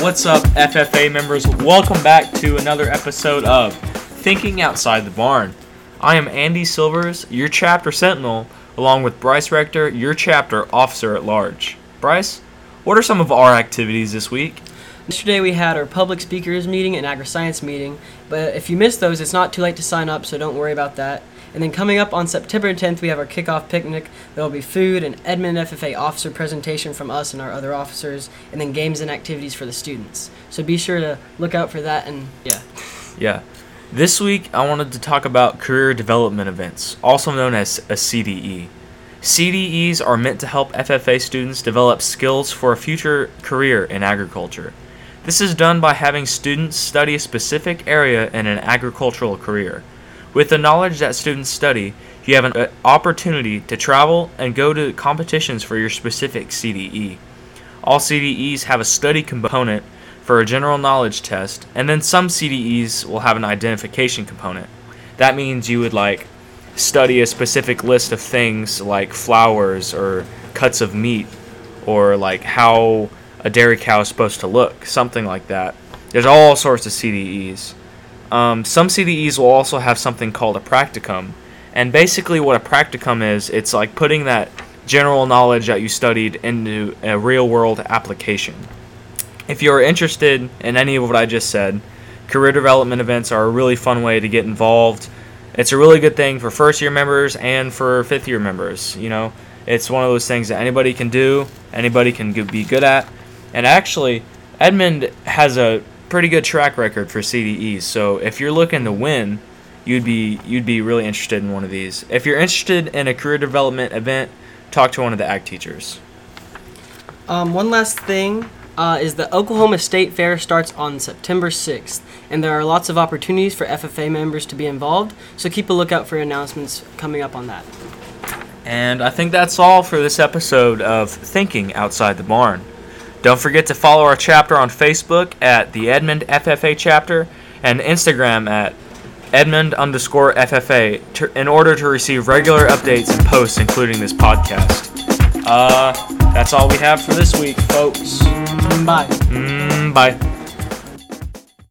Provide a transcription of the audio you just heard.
What's up, FFA members? Welcome back to another episode of Thinking Outside the Barn. I am Andy Silvers, your chapter sentinel, along with Bryce Rector, your chapter officer at large. Bryce, what are some of our activities this week? Yesterday we had our public speakers meeting and agri-science meeting, but if you missed those, it's not too late to sign up, so don't worry about that. And then coming up on September 10th, we have our kickoff picnic. There will be food, an Edmond FFA officer presentation from us and our other officers, and then games and activities for the students. So be sure to look out for that, and yeah. Yeah. This week, I wanted to talk about career development events, also known as a CDE. CDEs are meant to help FFA students develop skills for a future career in agriculture. This is done by having students study a specific area in an agricultural career. With the knowledge that students study, you have an uh, opportunity to travel and go to competitions for your specific CDE. All CDEs have a study component for a general knowledge test, and then some CDEs will have an identification component. That means you would like study a specific list of things like flowers or cuts of meat or like how a dairy cow is supposed to look, something like that. There's all sorts of CDEs. Um, some CDEs will also have something called a practicum, and basically what a practicum is, it's like putting that general knowledge that you studied into a real world application. If you're interested in any of what I just said, career development events are a really fun way to get involved. It's a really good thing for first year members and for fifth year members. You know, it's one of those things that anybody can do, anybody can be good at. And actually, Edmond has a pretty good track record for CDEs. So if you're looking to win, you'd be you'd be really interested in one of these. If you're interested in a career development event, talk to one of the ag teachers. Um, one last thing uh, is the Oklahoma State Fair starts on September 6th, and there are lots of opportunities for FFA members to be involved, so keep a lookout for announcements coming up on that. And I think that's all for this episode of Thinking Outside the Barn. Don't forget to follow our chapter on Facebook at the Edmond FFA chapter and Instagram at Edmond underscore FFA to, in order to receive regular updates and posts, including this podcast. Uh, that's all we have for this week, folks. Bye. Mm, bye.